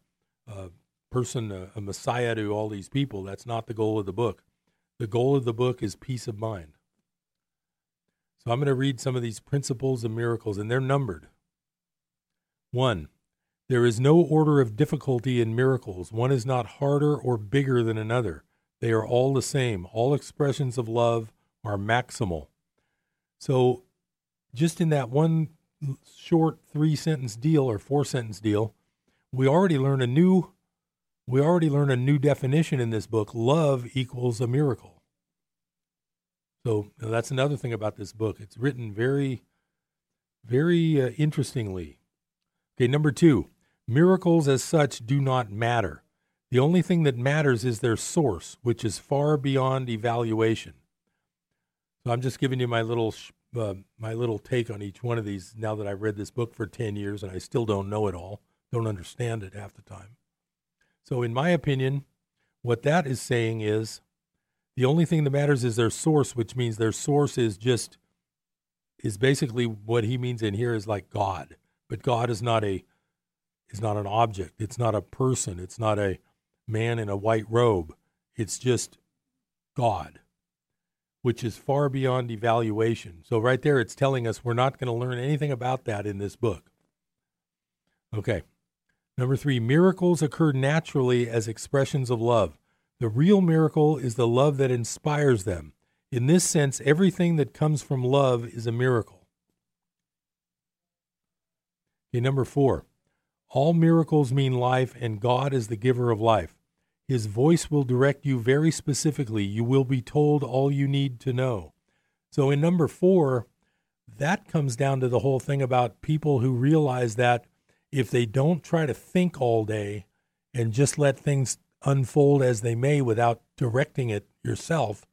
a person, a, a messiah to all these people. That's not the goal of the book. The goal of the book is peace of mind. So I'm going to read some of these principles and miracles, and they're numbered. One, there is no order of difficulty in miracles. One is not harder or bigger than another. They are all the same. All expressions of love are maximal. So, just in that one short three sentence deal or four sentence deal, we already learn a new we already learn a new definition in this book. Love equals a miracle. So that's another thing about this book. It's written very, very uh, interestingly. Okay, number two, Miracles as such do not matter. The only thing that matters is their source, which is far beyond evaluation. So I'm just giving you my little uh, my little take on each one of these now that I've read this book for 10 years and I still don't know it all, don't understand it half the time. So in my opinion, what that is saying is the only thing that matters is their source, which means their source is just is basically what he means in here is like God. But God is not a is not an object. It's not a person. It's not a man in a white robe. It's just God, which is far beyond evaluation. So, right there, it's telling us we're not going to learn anything about that in this book. Okay. Number three, miracles occur naturally as expressions of love. The real miracle is the love that inspires them. In this sense, everything that comes from love is a miracle. Okay, number four, All miracles mean life, and God is the giver of life. His voice will direct you very specifically. You will be told all you need to know. So, in number four, that comes down to the whole thing about people who realize that if they don't try to think all day and just let things unfold as they may without directing it yourself,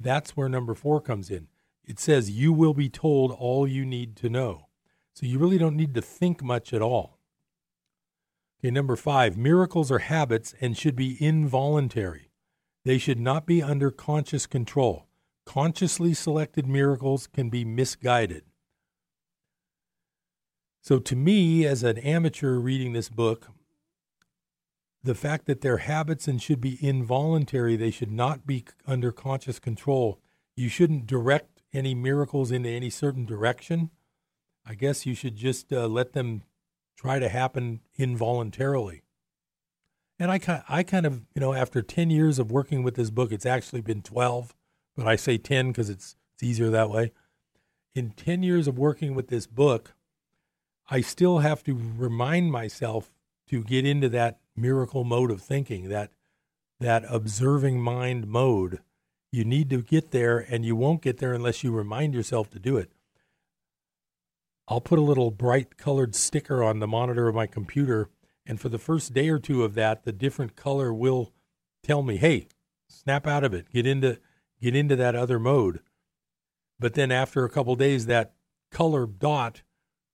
that's where number four comes in. It says, You will be told all you need to know. So you really don't need to think much at all. Okay, number five, miracles are habits and should be involuntary. They should not be under conscious control. Consciously selected miracles can be misguided. So, to me, as an amateur reading this book, the fact that they're habits and should be involuntary, they should not be under conscious control. You shouldn't direct any miracles into any certain direction. I guess you should just uh, let them try to happen involuntarily. And I kind, I kind of, you know, after 10 years of working with this book, it's actually been 12, but I say 10 because it's, it's easier that way. In 10 years of working with this book, I still have to remind myself to get into that miracle mode of thinking, that that observing mind mode. You need to get there, and you won't get there unless you remind yourself to do it. I'll put a little bright colored sticker on the monitor of my computer. And for the first day or two of that, the different color will tell me, hey, snap out of it, get into get into that other mode. But then after a couple days, that color dot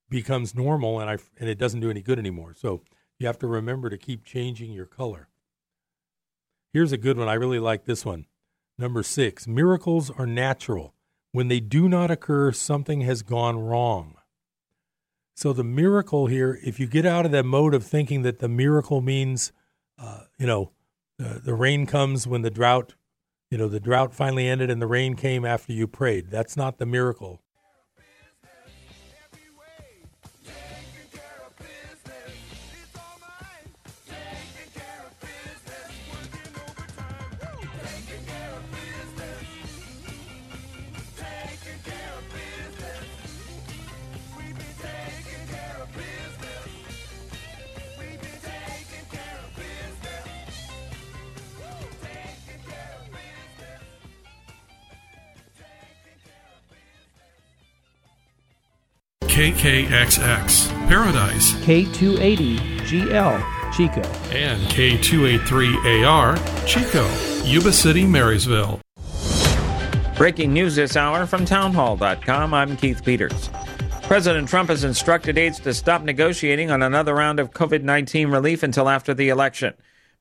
becomes normal and I and it doesn't do any good anymore. So you have to remember to keep changing your color. Here's a good one. I really like this one. Number six, miracles are natural. When they do not occur, something has gone wrong. So the miracle here, if you get out of that mode of thinking that the miracle means, uh, you know, uh, the rain comes when the drought, you know, the drought finally ended and the rain came after you prayed. That's not the miracle.
KKXX, Paradise,
K280GL, Chico,
and K283AR, Chico, Yuba City, Marysville.
Breaking news this hour from townhall.com. I'm Keith Peters. President Trump has instructed aides to stop negotiating on another round of COVID 19 relief until after the election.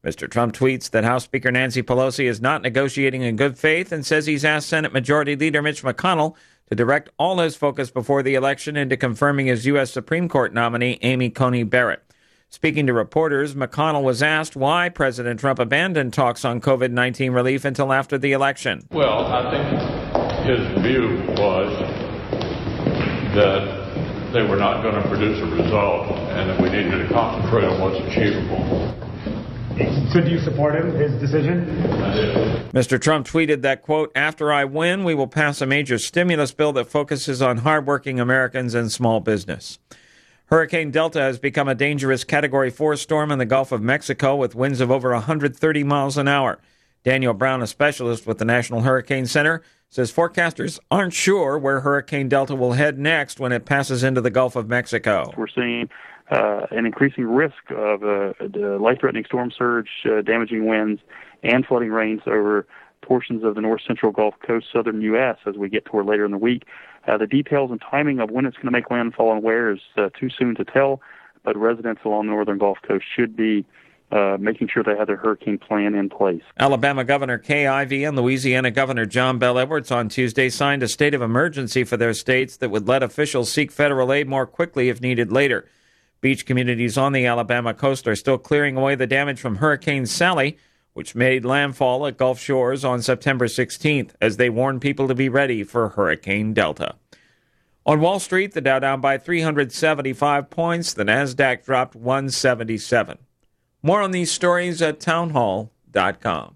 Mr. Trump tweets that House Speaker Nancy Pelosi is not negotiating in good faith and says he's asked Senate Majority Leader Mitch McConnell to direct all his focus before the election into confirming his U.S. Supreme Court nominee, Amy Coney Barrett. Speaking to reporters, McConnell was asked why President Trump abandoned talks on COVID 19 relief until after the election.
Well, I think his view was that they were not going to produce a result and that we needed to concentrate on what's achievable.
Could you support him, his decision?
Mr. Trump tweeted that, quote, after I win, we will pass a major stimulus bill that focuses on hardworking Americans and small business. Hurricane Delta has become a dangerous Category 4 storm in the Gulf of Mexico with winds of over 130 miles an hour. Daniel Brown, a specialist with the National Hurricane Center, says forecasters aren't sure where Hurricane Delta will head next when it passes into the Gulf of Mexico.
We're seeing uh, an increasing risk of uh, life-threatening storm surge, uh, damaging winds, and flooding rains over portions of the north central Gulf Coast, southern U.S. as we get toward later in the week. Uh, the details and timing of when it's going to make landfall and where is uh, too soon to tell, but residents along the northern Gulf Coast should be uh, making sure they have their hurricane plan in place.
Alabama Governor Kay Ivey and Louisiana Governor John Bel Edwards on Tuesday signed a state of emergency for their states that would let officials seek federal aid more quickly if needed later. Beach communities on the Alabama coast are still clearing away the damage from Hurricane Sally, which made landfall at Gulf Shores on September 16th, as they warn people to be ready for Hurricane Delta. On Wall Street, the Dow down by 375 points, the Nasdaq dropped 177. More on these stories at townhall.com.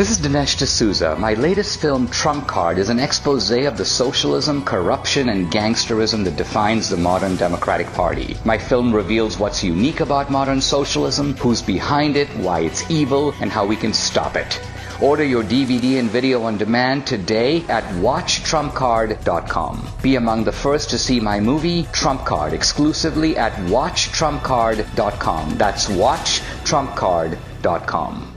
This is Dinesh D'Souza. My latest film, Trump Card, is an expose of the socialism, corruption, and gangsterism that defines the modern Democratic Party. My film reveals what's unique about modern socialism, who's behind it, why it's evil, and how we can stop it. Order your DVD and video on demand today at WatchTrumpCard.com. Be among the first to see my movie, Trump Card, exclusively at WatchTrumpCard.com. That's WatchTrumpCard.com.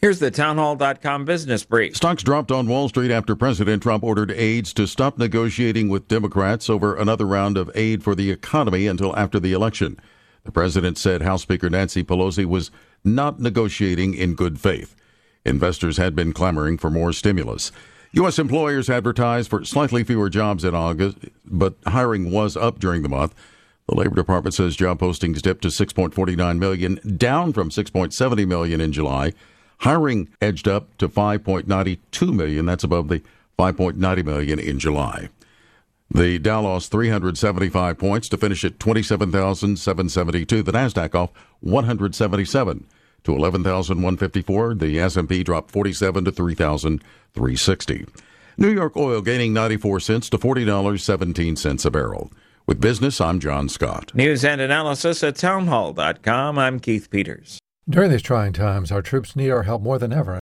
Here's the townhall.com business brief.
Stocks dropped on Wall Street after President Trump ordered aides to stop negotiating with Democrats over another round of aid for the economy until after the election. The president said House Speaker Nancy Pelosi was not negotiating in good faith. Investors had been clamoring for more stimulus. U.S. employers advertised for slightly fewer jobs in August, but hiring was up during the month. The Labor Department says job postings dipped to 6.49 million, down from 6.70 million in July. Hiring edged up to 5.92 million. That's above the 5.90 million in July. The Dow lost 375 points to finish at 27,772. The Nasdaq off 177 to 11,154. The S&P dropped 47 to 3,360. New York oil gaining 94 cents to $40.17 a barrel. With business, I'm John Scott.
News and analysis at townhall.com. I'm Keith Peters.
During these trying times, our troops need our help more than ever.